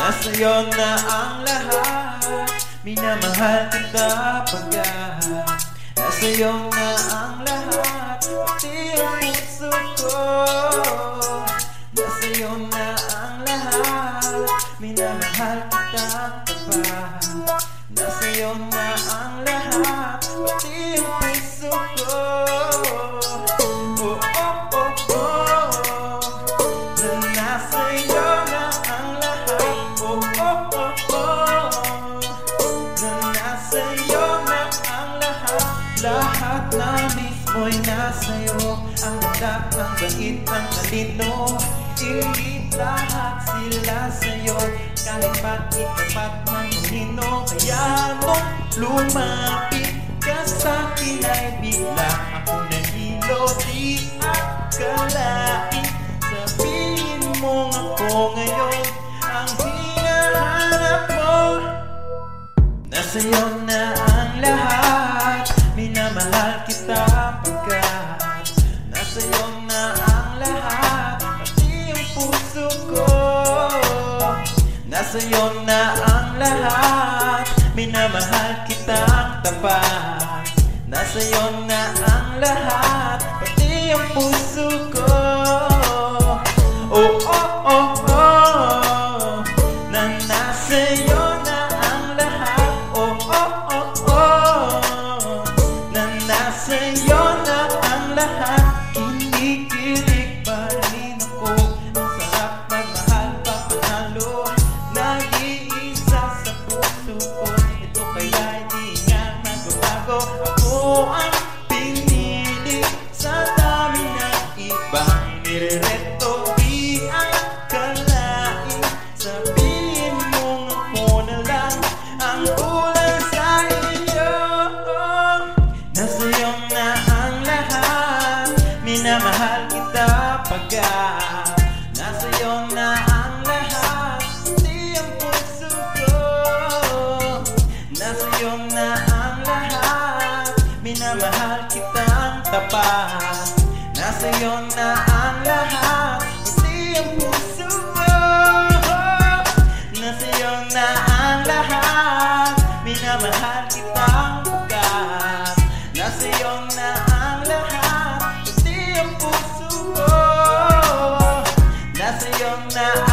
Nasa'yo na ang lahat Minamahal kita pagkat Nasa'yo na ang lahat Pati ang puso ko. Nasa'yo na ang lahat Minamahal kita tapat Nasa'yo na ang lahat Lahat na mismo'y nasa'yo Ang ganda, ang bait, ang talino. Hindi lahat sila sa'yo Kahit pa ikapat man nino Kaya nung lumapit ka sa'kin ay bigla Ako nahilo, di akalain Sabihin mo ako ngayon Ang hinahanap mo. Nasa'yo na Nasa'yo na ang lahat. Minamahal kitang tapat. Nasa'yo na ang lahat Pati ang puso ko. Oh, oh, oh, oh Na nasa'yo na ang lahat. Oh, oh, oh, oh Na nasa'yo na ang lahat ang pinili Sa dami ng ibang nirereto Di akalain Sabihin mo ako na lang Ang kulang sa iyo. Nasa'yo na ang lahat. Minamahal kita pagkat kitang tapat Nasa'yo na ang lahat. Di ang puso ko Nasa'yo na ang lahat. Minamahal kitang pagkat Nasa'yo na ang lahat. Pati ang puso ko Nasa'yo na ang